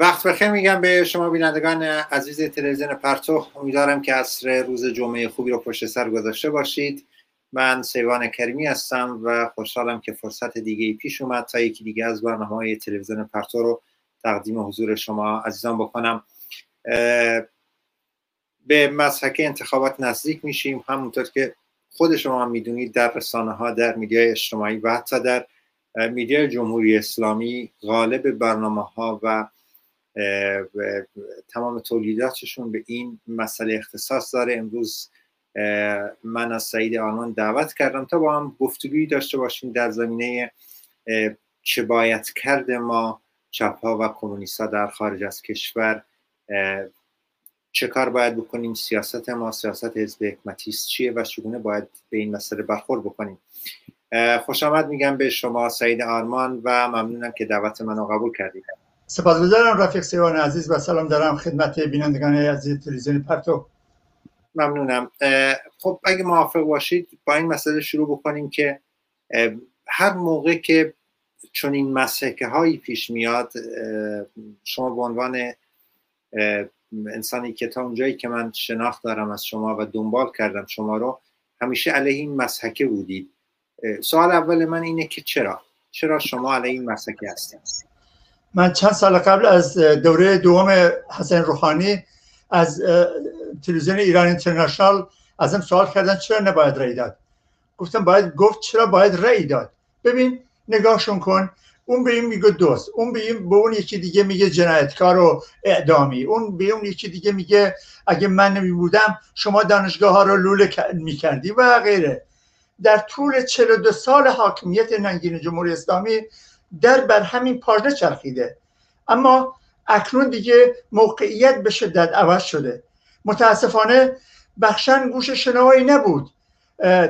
وقت بخیر میگم به شما بینندگان عزیز تلویزیون پرتو. امیدوارم که عصر روز جمعه خوبی رو پشت سر گذاشته باشید. من سیوان کریمی هستم و خوشحالم که فرصت دیگه پیش اومد تا یکی دیگه از برنامه های تلویزیون پرتو رو تقدیم حضور شما عزیزان بکنم. به مسحک انتخابات نزدیک میشیم. همونطور که خود شما هم می‌دونید در رسانه ها در میدیای اجتماعی و حتی در میدیای جمهوری اسلامی غالب برنامه ها و تمام تولیداتشون به این مسئله اختصاص داره. امروز من از سعید آرمان دعوت کردم تا با هم گفتگویی داشته باشیم در زمینه چه باید کرده ما چپ ها و کمونیست در خارج از کشور. چه کار باید بکنیم؟ سیاست ما سیاست حزب حکمتیست چیه و چگونه باید به این مسئله برخورد بکنیم؟ خوش آمد میگم به شما سعید آرمان و ممنونم که دعوت منو قبول کردید. سپاسگزارم رفیق سیوان عزیز و سلام دارم خدمت بینندگان عزیز تلویزیون پرتو. ممنونم. خب اگه موافق باشید با این مسئله شروع بکنیم که هر موقع که چون این مسحکه هایی پیش میاد شما به عنوان انسانی که تا اونجایی که من شناخت دارم از شما و دنبال کردم شما رو همیشه علیه این مسحکه بودید. سوال اول من اینه که چرا؟ چرا شما علیه این مسحکه هستید؟ من چند سال قبل از دوره دوم حسن روحانی از تلویزیون ایران اینترنشنال ازم سوال کردن چرا نباید رأی داد. گفتم باید گفت چرا باید رأی داد. ببین نگاهشون کن. اون به این میگه دوست. اون به, این به اون یکی دیگه میگه جنایتکار و اعدامی. اون به اون یکی دیگه میگه اگه من نمی بودم شما دانشگاه ها رو لوله می‌کردی و غیره. در طول 42 سال حاکمیت ننگین جمهوری اسلامی در بر همین پارچه چرخیده. اما اکنون دیگه موقعیت به شدت عوض شده. متاسفانه بخشن گوش شنوایی نبود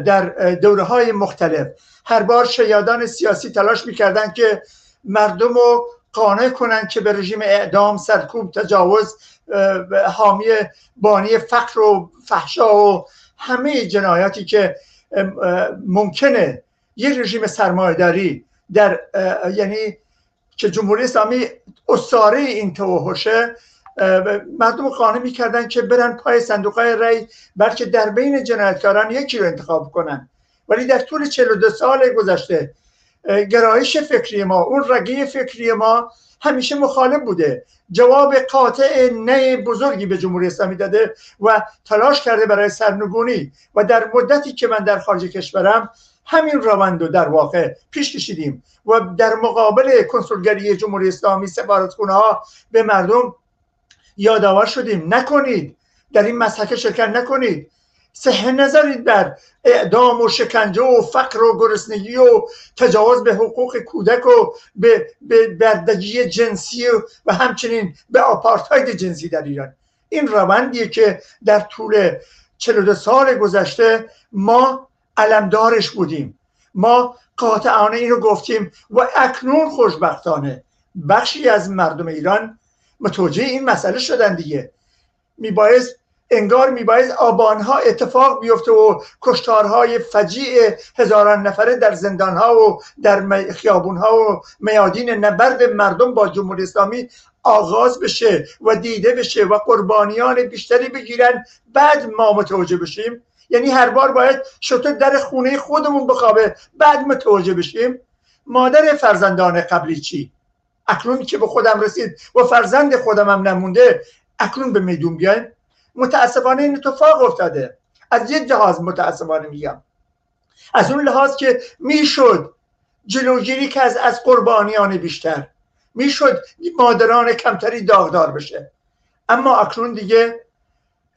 در دوره های مختلف. هر بار شیادان سیاسی تلاش می‌کردن که مردم رو قانع کنن که به رژیم اعدام سرکوب تجاوز حامی بانی فقر و فحشا و همه جنایاتی که ممکنه. یک رژیم سرمایهداری در یعنی که جمهوری اسلامی اصاره این توحشه مردم قانع می‌کردن که برن پای صندوق های رای بلکه در بین جنایتکاران یکی رو انتخاب کنن. ولی در طول 42 سال گذشته گرایش فکری ما اون رگه فکری ما همیشه مخالف بوده. جواب قاطع نه بزرگی به جمهوری اسلامی داده و تلاش کرده برای سرنگونی. و در مدتی که من در خارج کشورم همین روند رو در واقع پیش کشیدیم و در مقابل کنسولگری جمهوری اسلامی سفارتخونه ها به مردم یادآور شدیم. نکنید در این مسحک شرکت نکنید. صحه نذارید بر اعدام و شکنجه و فقر و گرسنگی و تجاوز به حقوق کودک و به, به بردگی جنسی و همچنین به آپارتاید جنسی در ایران. این روندیه که در طول 42 سال گذشته ما علمدارش بودیم. ما قاطعانه این رو گفتیم و اکنون خوشبختانه بخشی از مردم ایران متوجه این مسئله شدن دیگه. میبایست انگار میبایست آبانها اتفاق بیفته و کشتارهای فجیع هزاران نفره در زندانها و در خیابونها و میادین نبرد مردم با جمهوری اسلامی آغاز بشه و دیده بشه و قربانیان بیشتری بگیرن. بعد ما متوجه بشیم یعنی هر بار باید شطور در خونه خودمون بخوابه بعد متوجه بشیم. مادر فرزندان قبلی چی؟ اکنون که به خودم رسید و فرزند خودم هم نمونده اکنون به میدون بیایم. متاسفانه این اتفاق افتاده. از یک جهاز متاسفانه میگم. از اون لحاظ که می‌شد جلوگیری که از از قربانیان بیشتر. می‌شد مادران کمتری داغدار بشه. اما اکنون دیگه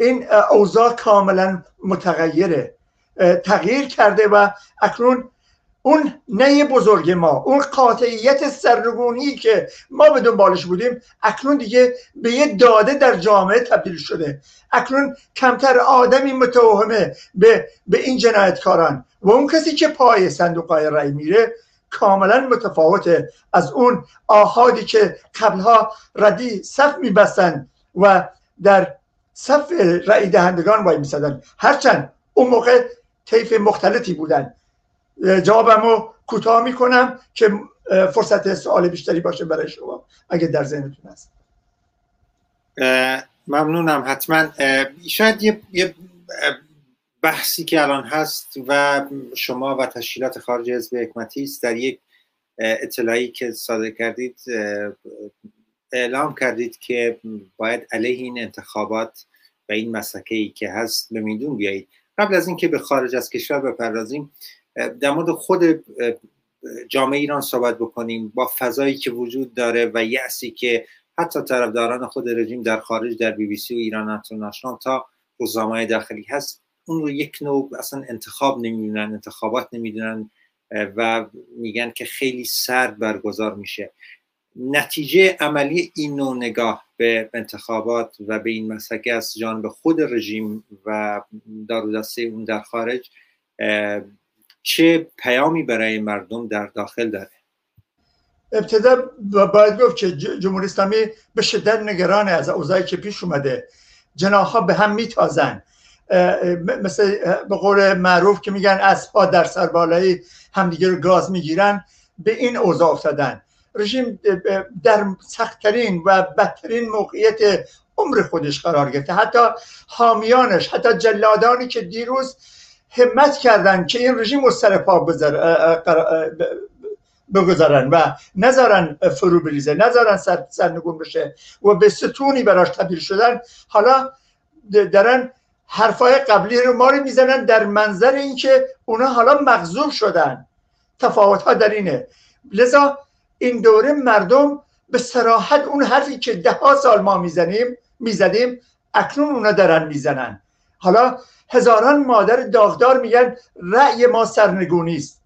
این اوضاع کاملا متغیره. تغییر کرده و اکنون اون نه بزرگ ما اون قاطعیت سرنگونی که ما به دنبالش بودیم اکنون دیگه به یه داده در جامعه تبدیل شده. اکنون کمتر آدمی متوهمه به, به این جنایتکاران. و اون کسی که پای صندوق رای میره کاملا متفاوته از اون آهادی که قبلها ردی صف میبستن و در صف رأی دهندگان وای میسدن هرچند اون موقع طیف مختلفی بودن. جوابمو کوتاه می‌کنم که فرصت سوال بیشتری باشه برای شما اگه در ذهنتون هست. ممنونم حتما. شاید یه, بحثی که الان هست و شما و تشکیلات خارج حزب حکمتی است در یک اطلاعی که صادر کردید اعلام کردید که باید علیه این انتخابات و این مسکه ای که هست به میدون بیایید. قبل از اینکه به خارج از کشور بپردازیم در مورد خود جامعه ایران صحبت بکنیم. با فضایی که وجود داره و یأسی که حتی طرفداران خود رژیم در خارج در بی بی سی و ایران انترنشنال تا روزنامه داخلی هست اون رو یک نوع اصلا انتخاب نمی‌دونن انتخابات نمی‌دونن و میگن که خیلی سرد برگزار میشه. نتیجه عملی این نوع نگاه به انتخابات و به این مسئله از جانب خود رژیم و دارودسته اون در خارج چه پیامی برای مردم در داخل داره؟ ابتدا باید گفت که جمهوری اسلامی به شدت نگران از اوضاعی که پیش اومده. جناها به هم میتازن. مثل به قول معروف که میگن اسبها در سربالایی همدیگه رو گاز می‌گیرن به این اوضاع افتادن. رژیم در سختترین و بدترین موقعیت عمر خودش قرار گرفته. حتی حامیانش حتی جلادانی که دیروز همت کردن که این رژیم رو سر پا بگذارن و نذارن فرو بریزه نذارن سر سرنگون بشه و به ستونی براش تبدیل شدن. حالا دارن حرفای قبلی رو ما می‌زنن در منظر اینکه اونا حالا مغزوب شدن. تفاوت ها در اینه. لذا این دوره مردم به سراحت اون حرفی که ده ها سال ما می‌زنیم می‌زدیم اکنون اونا دارن می‌زنن. حالا هزاران مادر داغدار میگن رأی ما سرنگونی است.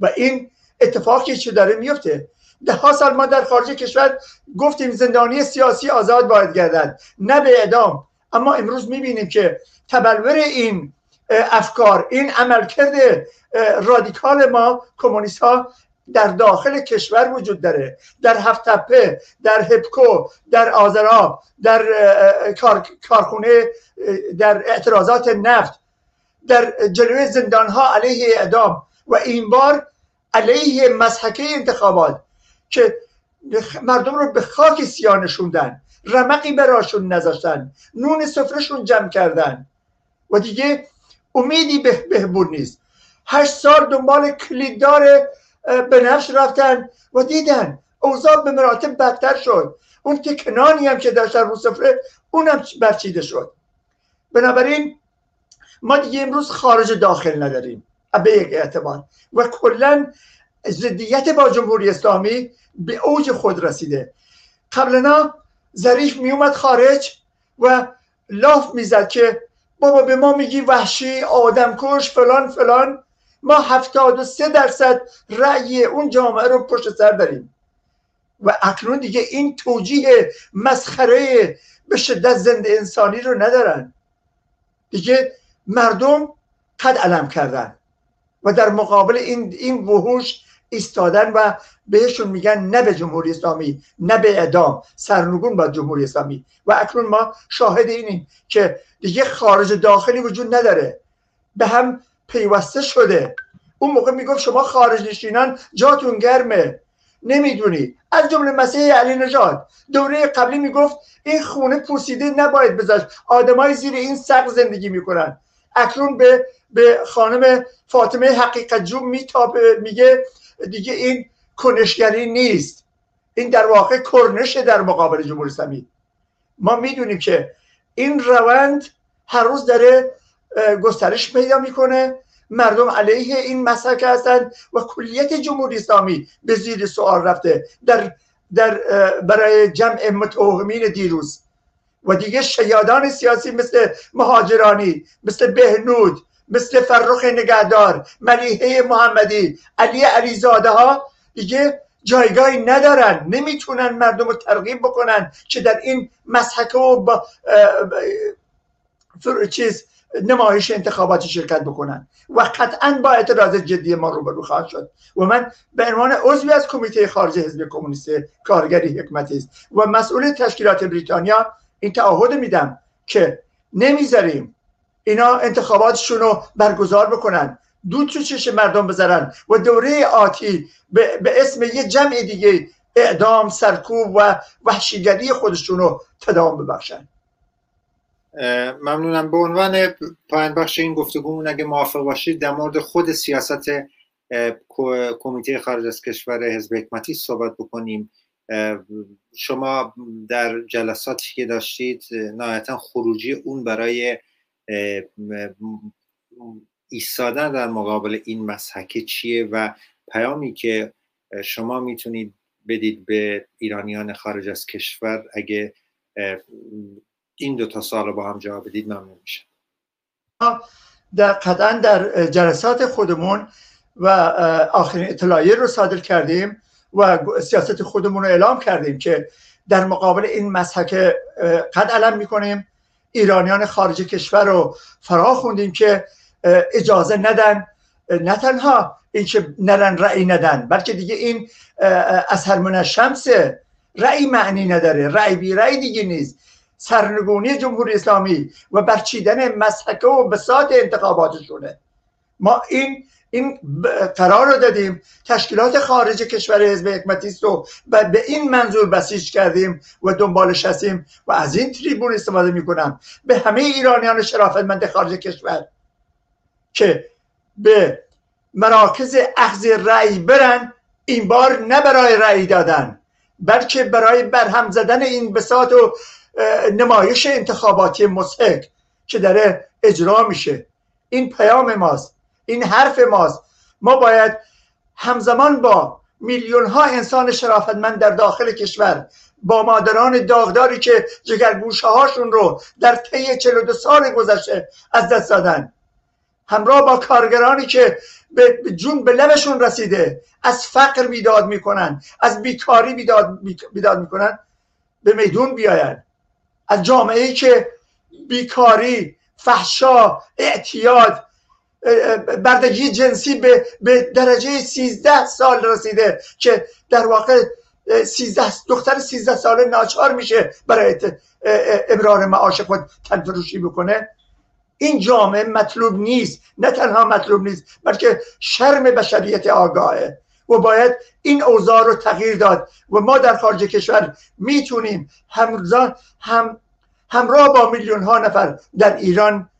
و این اتفاقی که داره میفته ده ها سال ما در خارج کشور گفتیم زندانی سیاسی آزاد باید گردن نه به اعدام. اما امروز می‌بینیم که تبلور این افکار این عملکرد رادیکال ما کمونیست ها در داخل کشور وجود داره در هفت تپه در هپکو در آزراب در کارخونه در اعتراضات نفت در جلوی زندان ها علیه اعدام و این بار علیه مسحکه انتخابات که مردم رو به خاک سیاه نشوندن رمقی براشون نذاشتن نون سفرشون جمع کردن و دیگه امیدی به بهبود نیست. هشت سال دنبال کلیددار به نفش رفتن و دیدن. اوضاع به مراتب بدتر شد. اون که کنانی هم که داشتن رو سفره اونم برچیده شد. بنابراین ما دیگه امروز خارج داخل نداریم. به یک اعتبار. و کلا ضدیت با جمهوری اسلامی به اوج خود رسیده. قبلنا ظریف میومد خارج و لاف می‌زد که بابا به ما میگی وحشی آدمکش فلان فلان. ما هفتاد و سه درصد رأی اون جامعه رو پشت سر داریم. و اکنون دیگه این توجیه مسخره به شدت زنده انسانی رو ندارن. دیگه مردم قد علم کردن و در مقابل این این وحوش ایستادن و بهشون میگن نه به جمهوری اسلامی نه به اعدام. سرنگون با جمهوری اسلامی. و اکنون ما شاهد اینیم که دیگه خارج داخلی وجود نداره. به هم پیوسته شده. اون موقع می‌گفت شما خارج نشینان جاتون گرمه. نمی‌دونی. از جمله مسیح علی نجات دوره قبلی می‌گفت این خونه پوسیده نباید بذاشت. آدمای زیر این سقف زندگی می‌کنن. اکنون به به خانم فاطمه حقیقت جو میتابه. میگه دیگه این کنشگری نیست. این در واقع کرنش در مقابل جمهوری اسلامی. ما می‌دونیم که این روند هر روز داره گسترش پیدا می‌کنه. مردم علیه این مسئله هستند و کلیت جمهوری اسلامی به زیر سوال رفته. در در برای جمع متوهمین دیروز. و دیگه شیادان سیاسی مثل مهاجرانی مثل بهنود مثل فرخ نگهدار ملیحه محمدی علی علیزاده ها دیگه جایگاهی ندارن. نمی‌تونن مردم رو ترغیب بکنن که در این مسحکه و با چیز نمایش انتخاباتی شرکت بکنن. و قطعا با اعتراض جدی ما روبرو خواهد شد. و من به عنوان عضوی از کمیته خارج حزب کمونیست کارگری حکمتی است. و مسئول تشکیلات بریتانیا این تعهد میدم که نمی‌ذاریم اینا انتخاباتشون رو برگزار بکنن. دود تو چش مردم بذارن و دوره آتی به, اسم یه جمع دیگه اعدام سرکوب و وحشیگری خودشون رو تدام ببخشن. ممنونم. به عنوان پایان بخش این گفتگو اگه موافق باشید در مورد خود سیاست کمیته خارج از کشور حزب حکمتی صحبت بکنیم. شما در جلساتی که داشتید نهایتا خروجی اون برای ایستادن در مقابل این مسحکه چیه و پیامی که شما می‌تونید بدید به ایرانیان خارج از کشور؟ اگه این دو تا سال رو با هم جواب بدید ممنون میشه در قطعا در جلسات خودمون و آخرین اطلاعیه رو صادر کردیم و سیاست خودمون رو اعلام کردیم که در مقابل این مسحک قد علم می‌کنیم. ایرانیان خارج کشور رو فرا خوندیم که اجازه ندن نه تنها اینکه نرن رأی ندن بلکه دیگه این از من شمس رأی معنی نداره. رأی بی رأی دیگه نیست. سرنگونی جمهوری اسلامی و برچیدن مسحکه و بساط انتخاباتشونه. ما این این قرار رو دادیم. تشکیلات خارج کشور حزب حکمتی است و به این منظور بسیج کردیم و دنبالش هستیم و از این تریبون استفاده می‌کنم. به همه ایرانیان شرافتمند خارج کشور که به مراکز اخذ رأی برن این بار نه برای رأی دادن بلکه برای برهم زدن این بساط و نمایش انتخاباتی مسحک که داره اجرا میشه. این پیام ماست این حرف ماست. ما باید همزمان با میلیون ها انسان شرافتمند در داخل کشور با مادران داغداری که جگرگوشه هاشون رو در طی 42 سال گذشته از دست دادن. همراه با کارگرانی که به جون به لبشون رسیده از فقر بیداد می‌کنن از بیکاری بیداد, بیداد می‌کنن به میدون بیاین. از جامعه ای که بیکاری فحشا اعتیاد بردگی جنسی به, درجه 13 سال رسیده که در واقع 13 دختر 13 ساله ناچار میشه برای ابرار معاش خود تنفروشی بکنه. این جامعه مطلوب نیست. نه تنها مطلوب نیست بلکه شرم بشریت آگاهه. و باید این اوضاع رو تغییر داد و ما در خارج کشور می‌تونیم همزان هم همراه با میلیون ها نفر در ایران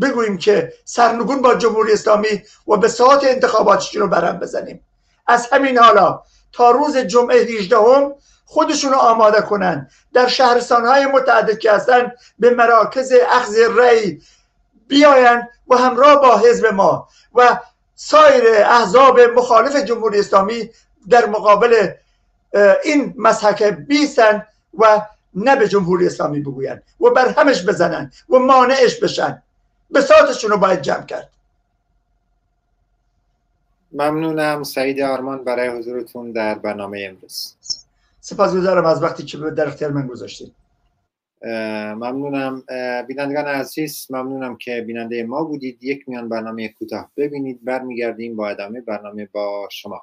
بگوییم که سرنگون با جمهوری اسلامی و به ساعت انتخاباتشون رو برم بزنیم. از همین حالا تا روز جمعه 18 هم خودشون رو آماده کنن. در شهرستان های متعدد که هستن به مراکز اخذ رأی بیاین و همراه با حزب ما و سایر احزاب مخالف جمهوری اسلامی در مقابل این مسحک بیستن و نه به جمهوری اسلامی بگوین و بر همش بزنن و مانعش بشن. بساطشون رو باید جمع کرد. ممنونم. سعید آرمان برای حضورتون در برنامه امروز. سپاسگزارم از وقتی که در اختیار من گذاشتید. ممنونم. بینندگان عزیز ممنونم که بیننده ما بودید. یک میان برنامه کوتاه ببینید. برمیگردیم با ادامه برنامه با شما